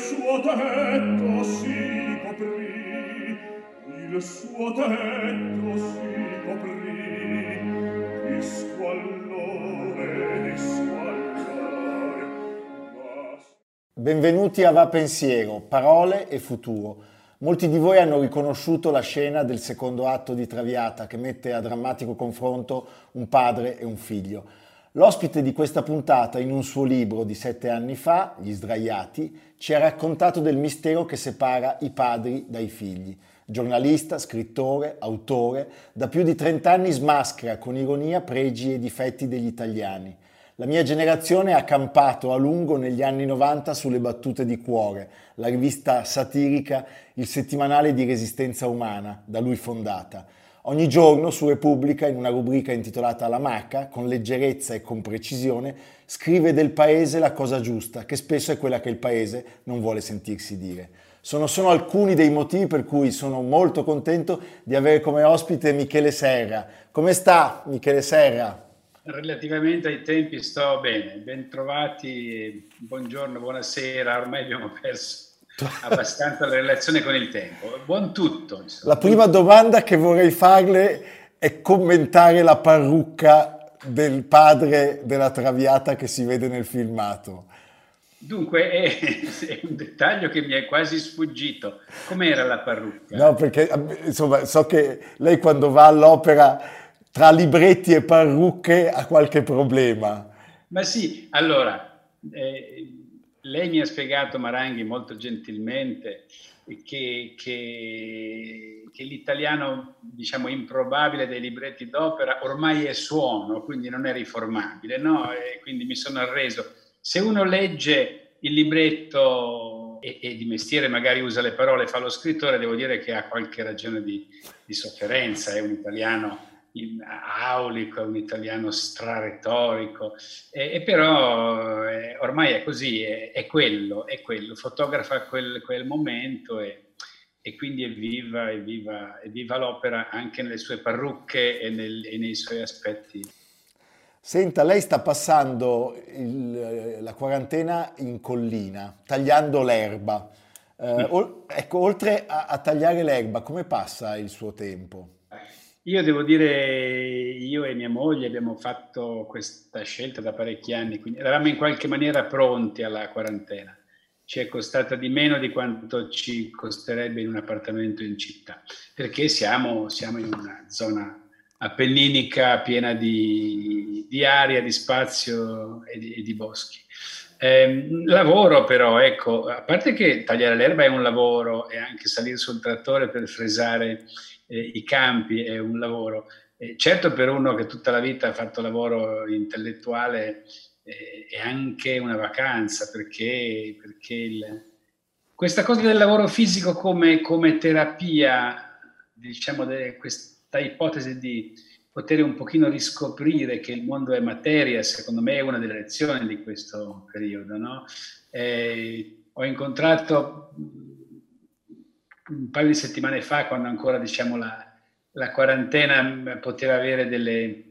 Suo tetto si coprì, il suo tetto si coprì, di squallore, di squallore. Benvenuti a Va Pensiero, parole e futuro. Molti di voi hanno riconosciuto la scena del secondo atto di Traviata che mette a drammatico confronto un padre e un figlio. L'ospite di questa puntata, in un suo libro di sette anni fa, Gli sdraiati, ci ha raccontato del mistero che separa i padri dai figli. Giornalista, scrittore, autore, da più di 30 anni smaschera con ironia pregi e difetti degli italiani. La mia generazione ha campato a lungo negli anni 90 sulle battute di cuore, la rivista satirica Il settimanale di resistenza umana, da lui fondata. Ogni giorno su Repubblica, in una rubrica intitolata La Maca, con leggerezza e con precisione, scrive del paese la cosa giusta, che spesso è quella che il paese non vuole sentirsi dire. Sono solo alcuni dei motivi per cui sono molto contento di avere come ospite Michele Serra. Come sta Michele Serra? Relativamente ai tempi sto bene, bentrovati, buongiorno, buonasera, ormai abbiamo perso abbastanza la relazione con il tempo. Buon tutto. insomma. La prima domanda che vorrei farle è commentare la parrucca del padre della Traviata che si vede nel filmato. Dunque, è, è un dettaglio che mi è quasi sfuggito. Com'era la parrucca? No, perché insomma, so che lei quando va all'opera tra libretti e parrucche ha qualche problema. Ma sì, allora, eh, lei mi ha spiegato, Maranghi, molto gentilmente, che, che- che l'italiano, diciamo, improbabile dei libretti d'opera ormai è suono, quindi non è riformabile, no? E quindi mi sono arreso. Se uno legge il libretto e, e di mestiere magari usa le parole, fa lo scrittore, devo dire che ha qualche ragione di, di sofferenza, è un italiano in- aulico, è un italiano straretorico, e, e però eh, ormai è così, è, è quello, è quello, fotografa quel, quel momento e, e quindi evviva, evviva, evviva l'opera anche nelle sue parrucche e, nel- e nei suoi aspetti. Senta, lei sta passando il- la quarantena in collina, tagliando l'erba. Eh, ol- ecco, oltre a, a tagliare l'erba, come passa il suo tempo? Io devo dire, io e mia moglie abbiamo fatto questa scelta da parecchi anni, quindi eravamo in qualche maniera pronti alla quarantena. Ci è costata di meno di quanto ci costerebbe in un appartamento in città, perché siamo, siamo in una zona appenninica piena di, di aria, di spazio e di, e di boschi. Ehm, lavoro però, ecco, a parte che tagliare l'erba è un lavoro e anche salire sul trattore per fresare eh, i campi è un lavoro. Eh, certo per uno che tutta la vita ha fatto lavoro intellettuale eh, è anche una vacanza perché, perché il- questa cosa del lavoro fisico come, come terapia, diciamo, de- questa ipotesi di poter un pochino riscoprire che il mondo è materia, secondo me è una delle lezioni di questo periodo. no? Eh, ho incontrato un paio di settimane fa, quando ancora diciamo, la, la quarantena mh, poteva avere delle,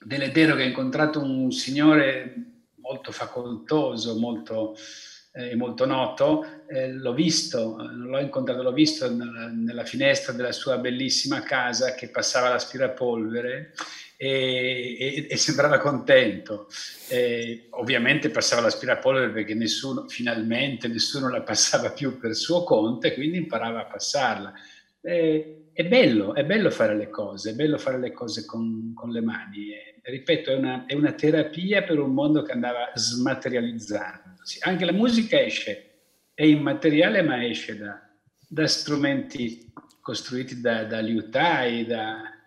delle deroghe, ho incontrato un signore molto facoltoso, molto, eh, molto noto, eh, l'ho visto, l'ho incontrato, l'ho visto nella, nella finestra della sua bellissima casa che passava l'aspirapolvere e, e- e sembrava contento. Eh, ovviamente passava l'aspirapolvere perché nessuno, finalmente nessuno la passava più per suo conto e quindi imparava a passarla. È bello, è bello fare le cose, è bello fare le cose con, con le mani. E, ripeto, è una, è una terapia per un mondo che andava smaterializzandosi. Anche la musica esce, è immateriale ma esce da, da strumenti costruiti da, da liutai, da,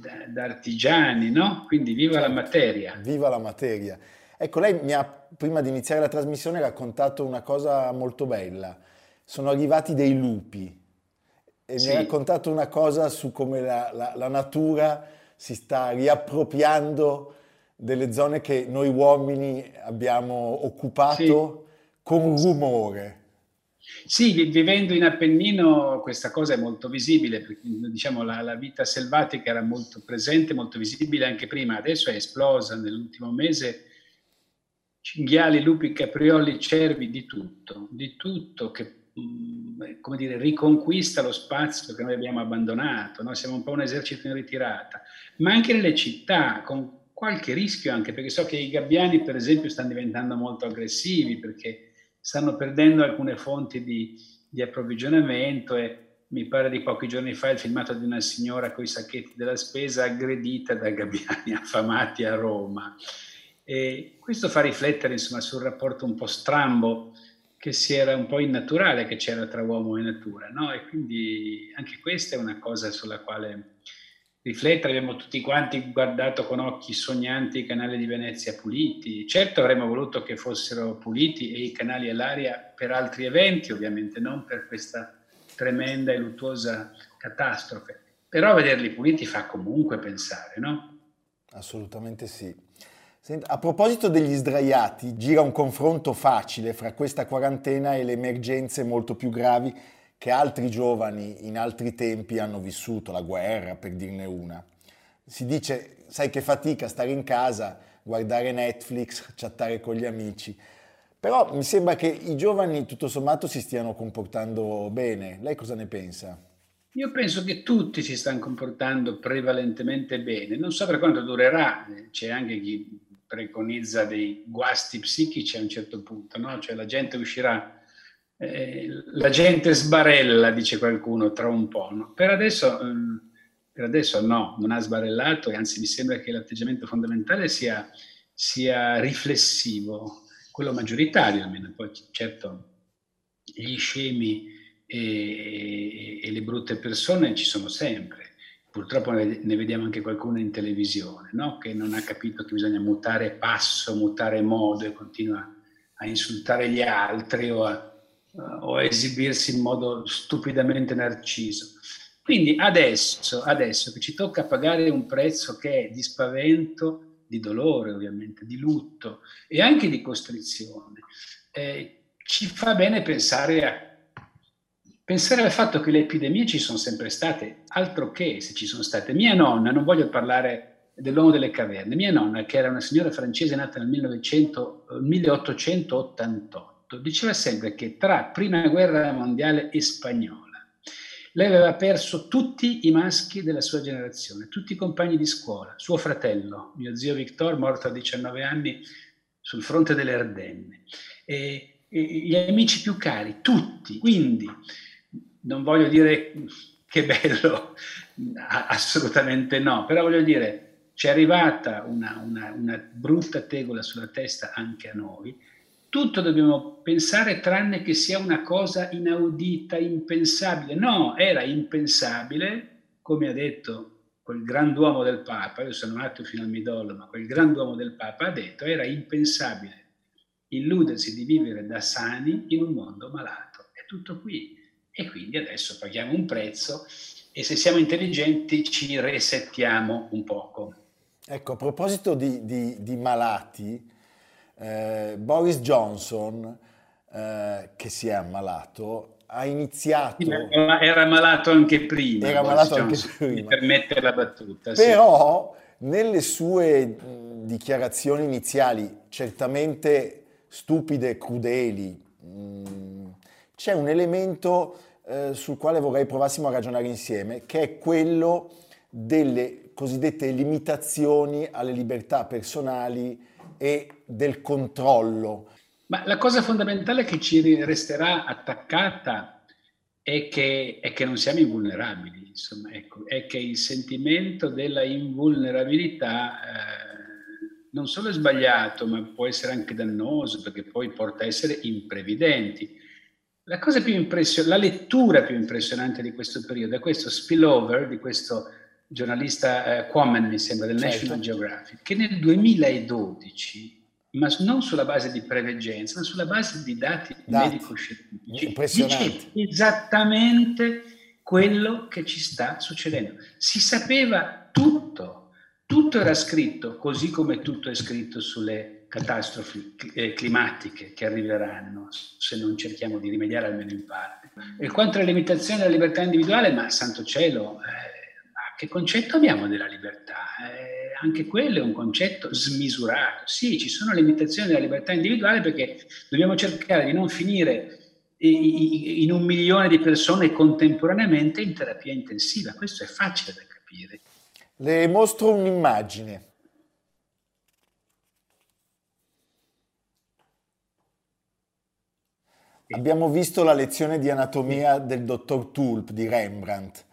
da, da, artigiani, no? Quindi viva la materia. Viva la materia. Ecco, lei mi ha, prima di iniziare la trasmissione, raccontato una cosa molto bella. Sono arrivati dei lupi e sì. mi ha raccontato una cosa su come la, la, la natura si sta riappropriando delle zone che noi uomini abbiamo occupato sì. con rumore. Sì, vivendo in Appennino questa cosa è molto visibile, perché diciamo, la, la, vita selvatica era molto presente, molto visibile anche prima, adesso è esplosa nell'ultimo mese. Cinghiali, lupi, caprioli, cervi, di tutto, di tutto che mm, come dire, riconquista lo spazio che noi abbiamo abbandonato, no? siamo un po' un esercito in ritirata, ma anche nelle città, con qualche rischio anche, perché so che i gabbiani per esempio stanno diventando molto aggressivi, perché stanno perdendo alcune fonti di, di approvvigionamento e mi pare di pochi giorni fa il filmato di una signora con i sacchetti della spesa aggredita da gabbiani affamati a Roma. E questo fa riflettere insomma, sul rapporto un po' strambo che si era un po' innaturale che c'era tra uomo e natura, no? E quindi anche questa è una cosa sulla quale riflettere, abbiamo tutti quanti guardato con occhi sognanti i canali di Venezia puliti. Certo avremmo voluto che fossero puliti e i canali all'aria per altri eventi, ovviamente non per questa tremenda e luttuosa catastrofe, però vederli puliti fa comunque pensare, no? Assolutamente sì. A proposito degli sdraiati, gira un confronto facile fra questa quarantena e le emergenze molto più gravi che altri giovani in altri tempi hanno vissuto, la guerra per dirne una. Si dice, sai che fatica stare in casa, guardare Netflix, chattare con gli amici. Però mi sembra che i giovani tutto sommato si stiano comportando bene. Lei cosa ne pensa? Io penso che tutti si stanno comportando prevalentemente bene. Non so per quanto durerà, c'è anche chi preconizza dei guasti psichici a un certo punto, no? Cioè la gente uscirà eh, la gente sbarella, dice qualcuno, tra un po'. No? Per, adesso, eh, per, adesso, no, non ha sbarellato e anzi mi sembra che l'atteggiamento fondamentale sia, sia riflessivo, quello maggioritario almeno. Poi certo gli scemi e, e, le brutte persone ci sono sempre. Purtroppo ne vediamo anche qualcuno in televisione, no? che non ha capito che bisogna mutare passo, mutare modo e continua a insultare gli altri o a o esibirsi in modo stupidamente narciso. Quindi adesso, adesso che ci tocca pagare un prezzo che è di spavento, di dolore ovviamente, di lutto e anche di costrizione, eh, ci fa bene pensare, a, pensare al fatto che le epidemie ci sono sempre state, altro che se ci sono state. Mia nonna, non voglio parlare dell'uomo delle caverne, mia nonna che era una signora francese nata nel 1900, 1888, diceva sempre che tra prima guerra mondiale e spagnola lei aveva perso tutti i maschi della sua generazione, tutti i compagni di scuola, suo fratello, mio zio Victor, morto a 19 anni sul fronte delle Ardenne, e, e gli amici più cari, tutti. Quindi non voglio dire che bello, assolutamente no, però voglio dire, ci è arrivata una, una, una brutta tegola sulla testa anche a noi, tutto dobbiamo pensare tranne che sia una cosa inaudita, impensabile. No, era impensabile, come ha detto quel grand'uomo del Papa, io sono nato fino al midollo, ma quel grand'uomo del Papa ha detto, era impensabile illudersi di vivere da sani in un mondo malato. È tutto qui. E quindi adesso paghiamo un prezzo e se siamo intelligenti ci resettiamo un poco. Ecco, a proposito di, di, di malati, eh, Boris Johnson, eh, che si è ammalato, ha iniziato... Era malato anche prima. Era malato anche prima. Mi permette la battuta. Però sì. nelle sue dichiarazioni iniziali, certamente stupide e crudeli, mh, c'è un elemento eh, sul quale vorrei provassimo a ragionare insieme, che è quello delle cosiddette limitazioni alle libertà personali e del controllo. Ma la cosa fondamentale che ci resterà attaccata è che, è che non siamo invulnerabili, insomma, ecco, è che il sentimento della invulnerabilità eh, non solo è sbagliato, ma può essere anche dannoso perché poi porta a essere imprevidenti. la più impressionante, la lettura più impressionante di questo periodo è questo spillover di questo giornalista eh, Quammen, mi sembra, del certo. National Geographic, che nel 2012 ma non sulla base di preveggenza, ma sulla base di dati, dati. medico-scientifici, dice esattamente quello che ci sta succedendo. Si sapeva tutto, tutto era scritto, così come tutto è scritto sulle catastrofi eh, climatiche che arriveranno se non cerchiamo di rimediare almeno in parte. E quanto alle limitazioni della libertà individuale, ma santo cielo, eh, che concetto abbiamo della libertà? Eh, anche quello è un concetto smisurato. Sì, ci sono limitazioni della libertà individuale perché dobbiamo cercare di non finire in un milione di persone contemporaneamente in terapia intensiva. Questo è facile da capire. Le mostro un'immagine. Abbiamo visto la lezione di anatomia del dottor Tulp di Rembrandt.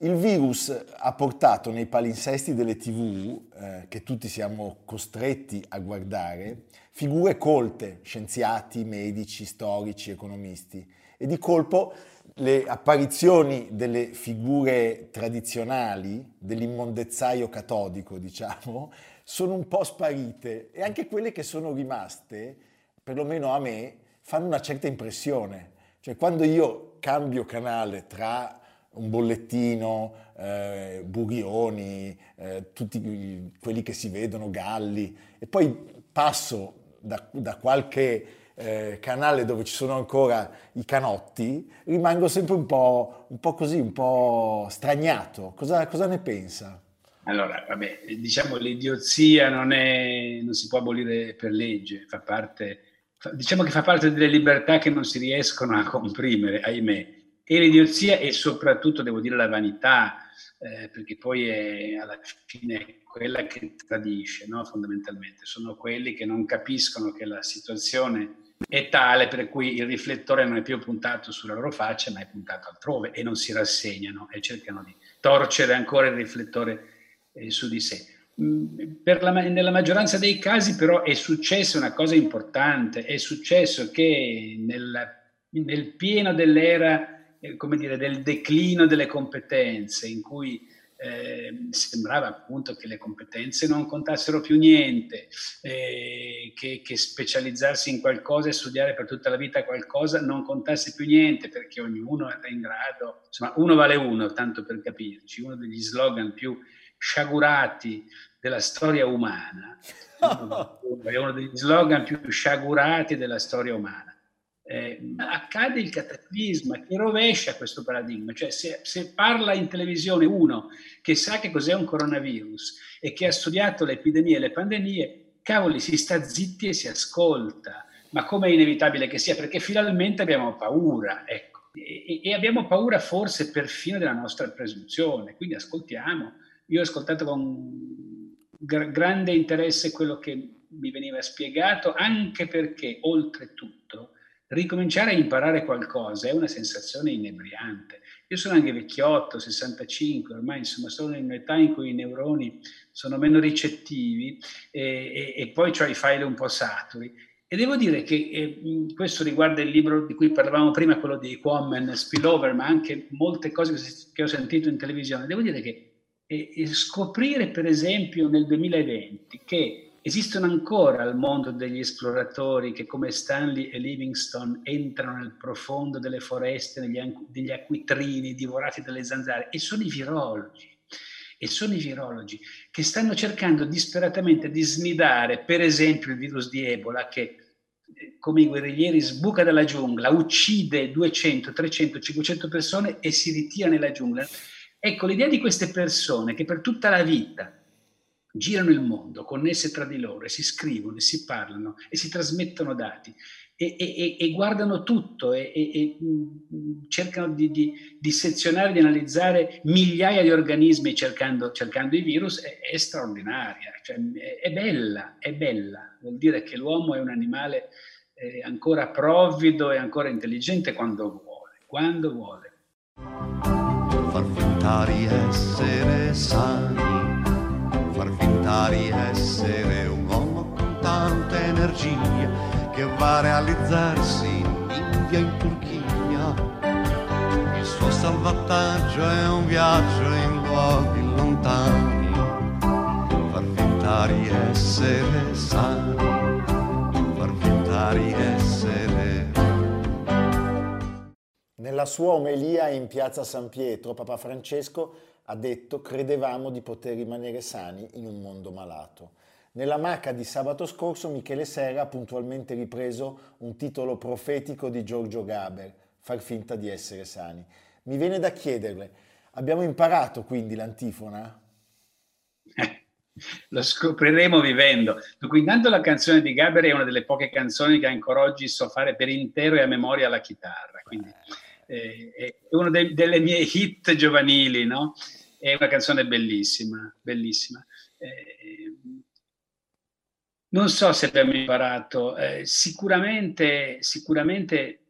Il virus ha portato nei palinsesti delle tv, eh, che tutti siamo costretti a guardare, figure colte, scienziati, medici, storici, economisti, e di colpo le apparizioni delle figure tradizionali, dell'immondezzaio catodico, diciamo, sono un po' sparite e anche quelle che sono rimaste, perlomeno a me, fanno una certa impressione. Cioè quando io cambio canale tra un bollettino, eh, Burioni, eh, tutti quelli che si vedono, Galli, e poi passo da, da qualche eh, canale dove ci sono ancora i canotti, rimango sempre un po', un po così, un po' stragnato. Cosa, cosa, ne pensa? Allora, vabbè, diciamo l'idiozia non, è, non si può abolire per legge, fa parte, fa, diciamo che fa parte delle libertà che non si riescono a comprimere, ahimè e l'idiozia e soprattutto, devo dire, la vanità, eh, perché poi è alla fine quella che tradisce, no? fondamentalmente. Sono quelli che non capiscono che la situazione è tale per cui il riflettore non è più puntato sulla loro faccia, ma è puntato altrove e non si rassegnano e cercano di torcere ancora il riflettore eh, su di sé. Mm, la, nella maggioranza dei casi però è successa una cosa importante, è successo che nel, nel pieno dell'era come dire, del declino delle competenze, in cui eh, sembrava appunto che le competenze non contassero più niente, eh, che, che, specializzarsi in qualcosa e studiare per tutta la vita qualcosa non contasse più niente, perché ognuno era in grado, insomma, uno vale uno, tanto per capirci, uno degli slogan più sciagurati della storia umana, è uno degli slogan più sciagurati della storia umana eh, accade il cataclisma che rovescia questo paradigma, cioè se, se, parla in televisione uno che sa che cos'è un coronavirus e che ha studiato le epidemie e le pandemie, cavoli, si sta zitti e si ascolta, ma come è inevitabile che sia, perché finalmente abbiamo paura, ecco, e, e abbiamo paura forse perfino della nostra presunzione, quindi ascoltiamo. Io ho ascoltato con gr- grande interesse quello che mi veniva spiegato, anche perché oltretutto ricominciare a imparare qualcosa è una sensazione inebriante. Io sono anche vecchiotto, 65, ormai insomma sono in un'età in cui i neuroni sono meno ricettivi e, e, e poi ho i file un po' saturi. E devo dire che eh, questo riguarda il libro di cui parlavamo prima, quello di Quammen, Spillover, ma anche molte cose che ho sentito in televisione. Devo dire che eh, scoprire, per esempio, nel 2020 che Esistono ancora al mondo degli esploratori che come Stanley e Livingstone entrano nel profondo delle foreste, negli, acquitrini divorati dalle zanzare e sono i virologi. E sono i virologi che stanno cercando disperatamente di snidare, per esempio, il virus di Ebola che eh, come i guerriglieri sbuca dalla giungla, uccide 200, 300, 500 persone e si ritira nella giungla. Ecco, l'idea di queste persone che per tutta la vita girano il mondo connesse tra di loro e si scrivono e si parlano e si trasmettono dati e, e, e guardano tutto e, mm, cercano di, di, di, sezionare, di analizzare migliaia di organismi cercando, cercando i virus, è, è straordinaria, cioè, è, è, bella, è bella, vuol dire che l'uomo è un animale eh, ancora provvido e ancora intelligente quando vuole, quando vuole. Far essere sani far finta di essere un uomo con tanta energia che va a realizzarsi in via in Turchia. Il suo salvataggio è un viaggio in luoghi lontani, far finta di essere sani, far finta di essere Nella sua omelia in piazza San Pietro, Papa Francesco ha detto credevamo di poter rimanere sani in un mondo malato. Nella Maca di sabato scorso Michele Serra ha puntualmente ripreso un titolo profetico di Giorgio Gaber, far finta di essere sani. Mi viene da chiederle, abbiamo imparato quindi l'antifona? Lo scopriremo vivendo. Dunque, intanto la canzone di Gaber è una delle poche canzoni che ancora oggi so fare per intero e a memoria alla chitarra. Quindi eh, è una de- delle mie hit giovanili, no? È una canzone bellissima, bellissima. Eh, non so se abbiamo imparato, eh, sicuramente, sicuramente,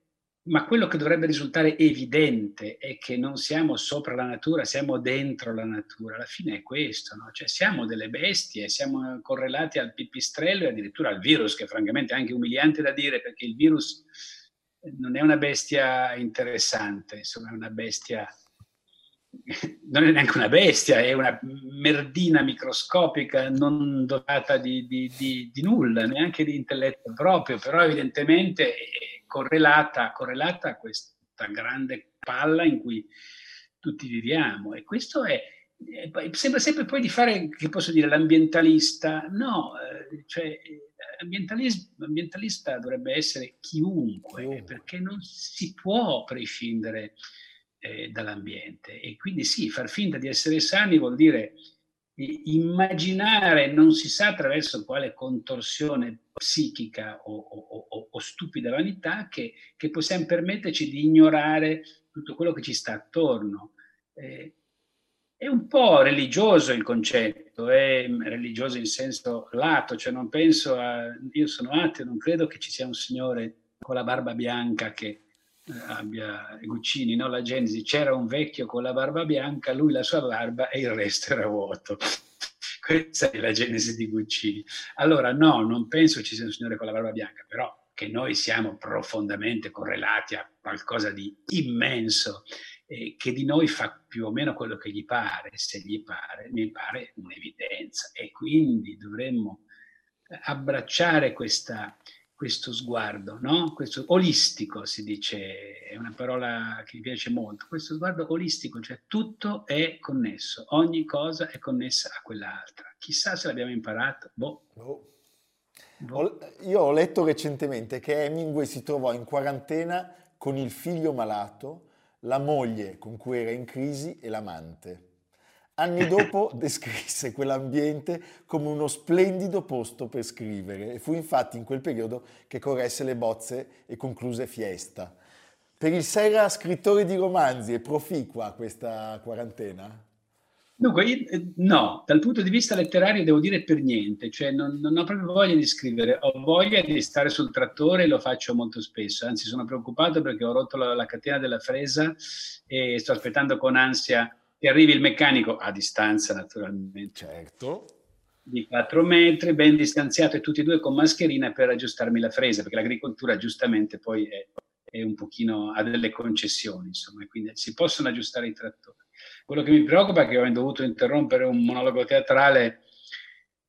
ma quello che dovrebbe risultare evidente è che non siamo sopra la natura, siamo dentro la natura. Alla fine è questo, no? Cioè siamo delle bestie, siamo correlati al pipistrello e addirittura al virus, che francamente è anche umiliante da dire perché il virus non è una bestia interessante, insomma è una bestia non è neanche una bestia, è una merdina microscopica non dotata di, di, di, di nulla, neanche di intelletto proprio, però evidentemente è correlata, correlata a questa grande palla in cui tutti viviamo. E questo è, sembra sempre poi di fare, che posso dire, l'ambientalista. No, eh, cioè, l'ambientalista dovrebbe essere chiunque, chiunque, perché non si può prescindere eh, dall'ambiente. E quindi sì, far finta di essere sani vuol dire immaginare, non si sa attraverso quale contorsione psichica o, o, o, o stupida vanità, che, che, possiamo permetterci di ignorare tutto quello che ci sta attorno. Eh, è un po' religioso il concetto, è religioso in senso lato, cioè non penso a... Io sono ateo, non credo che ci sia un signore con la barba bianca che abbia Guccini, no? la Genesi, c'era un vecchio con la barba bianca, lui la sua barba e il resto era vuoto. Questa è la Genesi di Guccini. Allora no, non penso ci sia un signore con la barba bianca, però che noi siamo profondamente correlati a qualcosa di immenso eh, che di noi fa più o meno quello che gli pare, se gli pare, mi pare un'evidenza e quindi dovremmo abbracciare questa, questo sguardo, no? questo olistico si dice, è una parola che mi piace molto, questo sguardo olistico, cioè tutto è connesso, ogni cosa è connessa a quell'altra. Chissà se l'abbiamo imparato, boh. boh. boh. Io ho letto recentemente che Hemingway si trovò in quarantena con il figlio malato, la moglie con cui era in crisi e l'amante. Anni dopo descrisse quell'ambiente come uno splendido posto per scrivere e fu infatti in quel periodo che corresse le bozze e concluse Fiesta. Per il Serra scrittore di romanzi è proficua questa quarantena? Dunque, eh, no, dal punto di vista letterario devo dire per niente, cioè non, non, ho proprio voglia di scrivere, ho voglia di stare sul trattore e lo faccio molto spesso, anzi sono preoccupato perché ho rotto la, la catena della fresa e sto aspettando con ansia che arrivi il meccanico a distanza naturalmente. Certo. Di 4 metri, ben distanziato e tutti e due con mascherina per aggiustarmi la fresa, perché l'agricoltura giustamente poi è, è un pochino, ha delle concessioni, insomma, quindi si possono aggiustare i trattori. Quello che mi preoccupa è che ho dovuto interrompere un monologo teatrale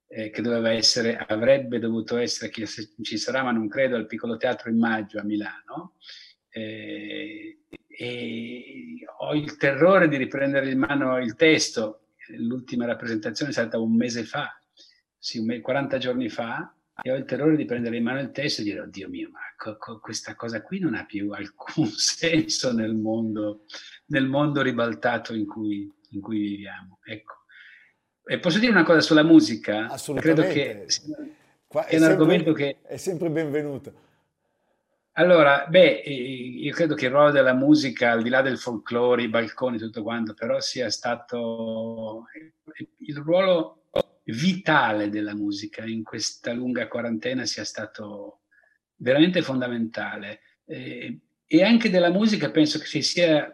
eh, che doveva essere, avrebbe dovuto essere, che ci sarà, ma non credo, al Piccolo Teatro in maggio a Milano. Eh, e ho il terrore di riprendere in mano il testo. L'ultima rappresentazione è stata un mese fa, sì, 40 giorni fa, e ho il terrore di prendere in mano il testo e dire, oddio mio, ma co- co- questa cosa qui non ha più alcun senso nel mondo, nel mondo ribaltato in cui, in cui viviamo. Ecco. E posso dire una cosa sulla musica? Assolutamente. Credo che Qua è, è un sempre, argomento che... È sempre benvenuto. Allora, beh, io credo che il ruolo della musica, al di là del folklore, i balconi, tutto quanto, però sia stato il ruolo vitale della musica in questa lunga quarantena sia stato veramente fondamentale. E anche della musica penso che si sia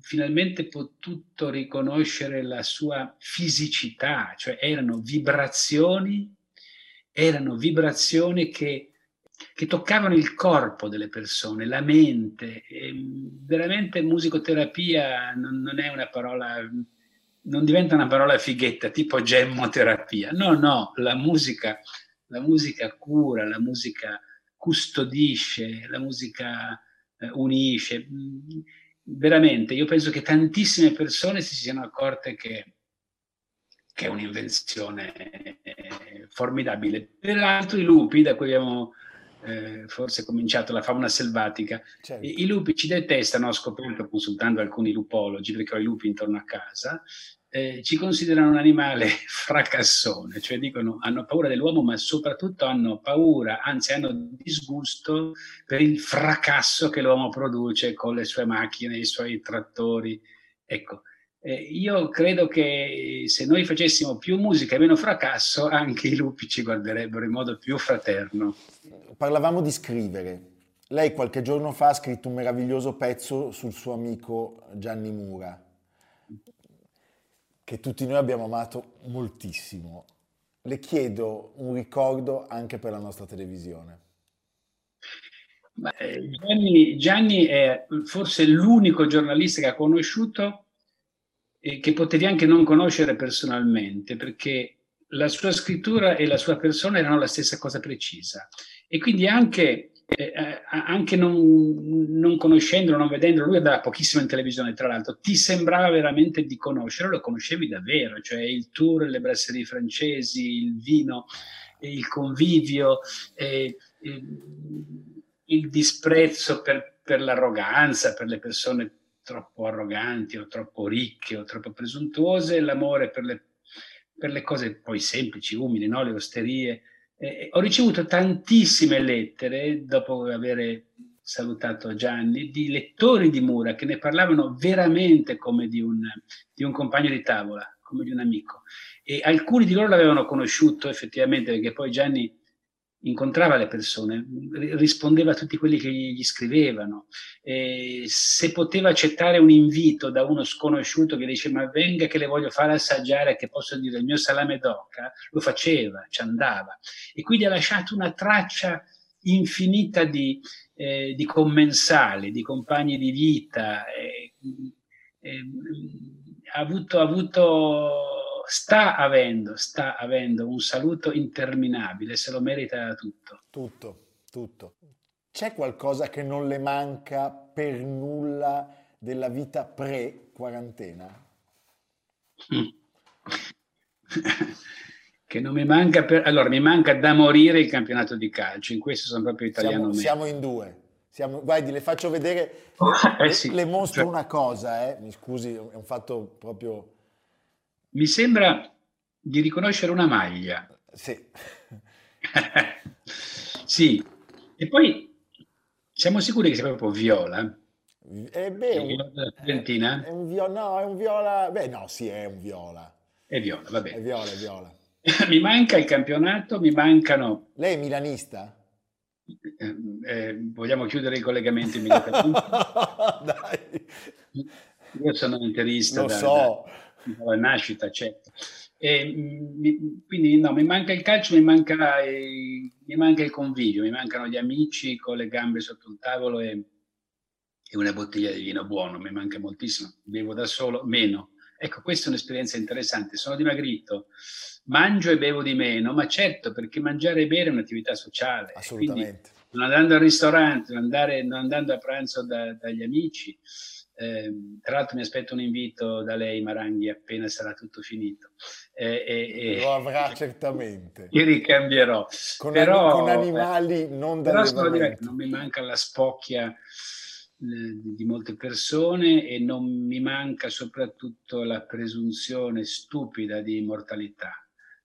finalmente potuto riconoscere la sua fisicità, cioè erano vibrazioni, erano vibrazioni che che toccavano il corpo delle persone, la mente. E veramente musicoterapia non, non è una parola, non diventa una parola fighetta, tipo gemmoterapia. No, no, la musica, la musica cura, la musica custodisce, la musica eh, unisce. Veramente, io penso che tantissime persone si siano accorte che, che è un'invenzione eh, formidabile. Peraltro i lupi, da cui abbiamo eh, forse cominciato la fauna selvatica, certo. i, i, lupi ci detestano, ho scoperto consultando alcuni lupologi, perché ho i lupi intorno a casa, eh, ci considerano un animale fracassone, cioè dicono hanno paura dell'uomo, ma soprattutto hanno paura, anzi hanno disgusto per il fracasso che l'uomo produce con le sue macchine, i suoi trattori. Ecco, eh, io credo che se noi facessimo più musica e meno fracasso, anche i lupi ci guarderebbero in modo più fraterno. Parlavamo di scrivere. Lei qualche giorno fa ha scritto un meraviglioso pezzo sul suo amico Gianni Mura che tutti noi abbiamo amato moltissimo. Le chiedo un ricordo anche per la nostra televisione. Beh, Gianni, Gianni, è forse l'unico giornalista che ha conosciuto e che potevi anche non conoscere personalmente, perché la sua scrittura e la sua persona erano la stessa cosa precisa. E quindi anche eh, eh, anche non, non conoscendolo, non vedendolo, lui andava pochissimo in televisione, tra l'altro, ti sembrava veramente di conoscerlo, lo conoscevi davvero, cioè il tour, le brasserie francesi, il vino, il convivio, eh, il, il, disprezzo per, per l'arroganza, per le persone troppo arroganti o troppo ricche o troppo presuntuose, l'amore per le, per le cose poi semplici, umili, no? le osterie eh, ho ricevuto tantissime lettere dopo aver salutato Gianni di lettori di Mura che ne parlavano veramente come di un, di un compagno di tavola, come di un amico. E alcuni di loro l'avevano conosciuto effettivamente perché poi Gianni incontrava le persone, rispondeva a tutti quelli che gli scrivevano. E se poteva accettare un invito da uno sconosciuto che dice ma venga che le voglio fare assaggiare, che posso dire il mio salame d'oca, lo faceva, ci andava. E quindi ha lasciato una traccia infinita di, eh, di commensali, di compagni di vita. Eh, eh, ha avuto, ha avuto sta avendo, sta avendo un saluto interminabile, se lo merita tutto. Tutto, tutto. C'è qualcosa che non le manca per nulla della vita pre-quarantena? che non mi manca per... Allora, mi manca da morire il campionato di calcio, in questo sono proprio italiano. Siamo, siamo in due. Siamo, guardi, le faccio vedere, eh sì, le, mostro cioè... una cosa, eh. mi scusi, è un fatto proprio mi sembra di riconoscere una maglia. Sì. sì. E poi siamo sicuri che sia proprio viola? Eh beh, è un, Argentina? È un viola, no, è un viola, beh no, sì, è un viola. È viola, va bene. È viola, è viola. mi manca il campionato, mi mancano... Lei è milanista? Eh, eh, vogliamo chiudere i collegamenti immediatamente? Dai. Io sono interista. Lo da, so. Da la nascita, certo. E, mi, quindi no, mi manca il calcio, mi manca, eh, mi manca, il convivio, mi mancano gli amici con le gambe sotto un tavolo e, e, una bottiglia di vino buono, mi manca moltissimo, bevo da solo, meno. Ecco, questa è un'esperienza interessante, sono dimagrito, mangio e bevo di meno, ma certo perché mangiare e bere è un'attività sociale. Assolutamente. Non andando al ristorante, non, andare, non andando a pranzo da, dagli amici, eh, tra l'altro mi aspetto un invito da lei, Maranghi, appena sarà tutto finito. Eh, eh, Lo avrà certamente. Io ricambierò. Con, però, con animali non da Non mi manca la spocchia eh, di molte persone e non mi manca soprattutto la presunzione stupida di immortalità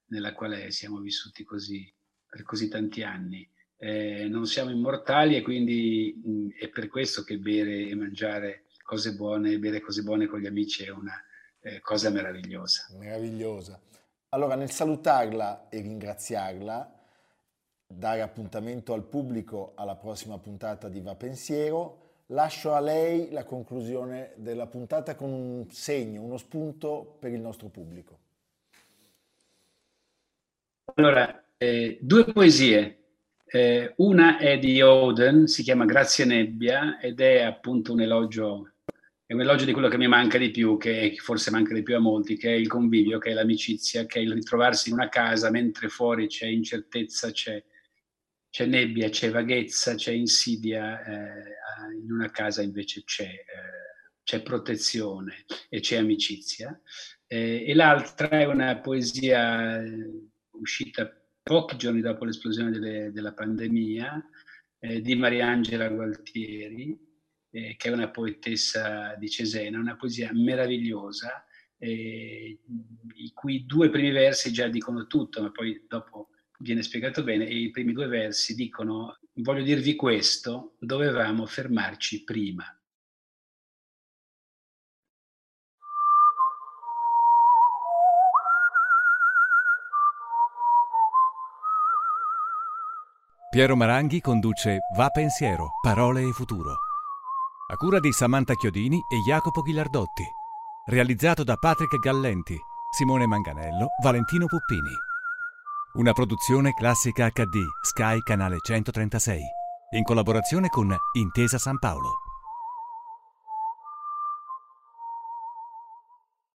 nella quale siamo vissuti così per così tanti anni. Eh, non siamo immortali e quindi mh, è per questo che bere e mangiare cose buone, bere cose buone con gli amici è una eh, cosa meravigliosa. Meravigliosa. Allora, nel salutarla e ringraziarla, dare appuntamento al pubblico alla prossima puntata di Va Pensiero, lascio a lei la conclusione della puntata con un segno, uno spunto per il nostro pubblico. Allora, eh, due poesie Eh, una è di Oden, si chiama Grazie Nebbia ed è appunto un elogio, è un elogio di quello che mi manca di più, che forse manca di più a molti, che è il convivio, che è l'amicizia, che è il ritrovarsi in una casa mentre fuori c'è incertezza, c'è, c'è nebbia, c'è vaghezza, c'è insidia, eh, in una casa invece c'è, eh, c'è protezione e c'è amicizia. Eh, e l'altra è una poesia eh, uscita pochi giorni dopo l'esplosione delle, della pandemia, eh, di Mariangela Gualtieri, eh, che è una poetessa di Cesena, una poesia meravigliosa, eh, i cui due primi versi già dicono tutto, ma poi dopo viene spiegato bene, e i primi due versi dicono, voglio dirvi questo, dovevamo fermarci prima. Piero Maranghi conduce Va Pensiero, Parole e Futuro. A cura di Samantha Chiodini e Jacopo Ghilardotti. Realizzato da Patrick Gallenti, Simone Manganello, Valentino Puppini. Una produzione classica HD, Sky Canale 136. In collaborazione con Intesa San Paolo.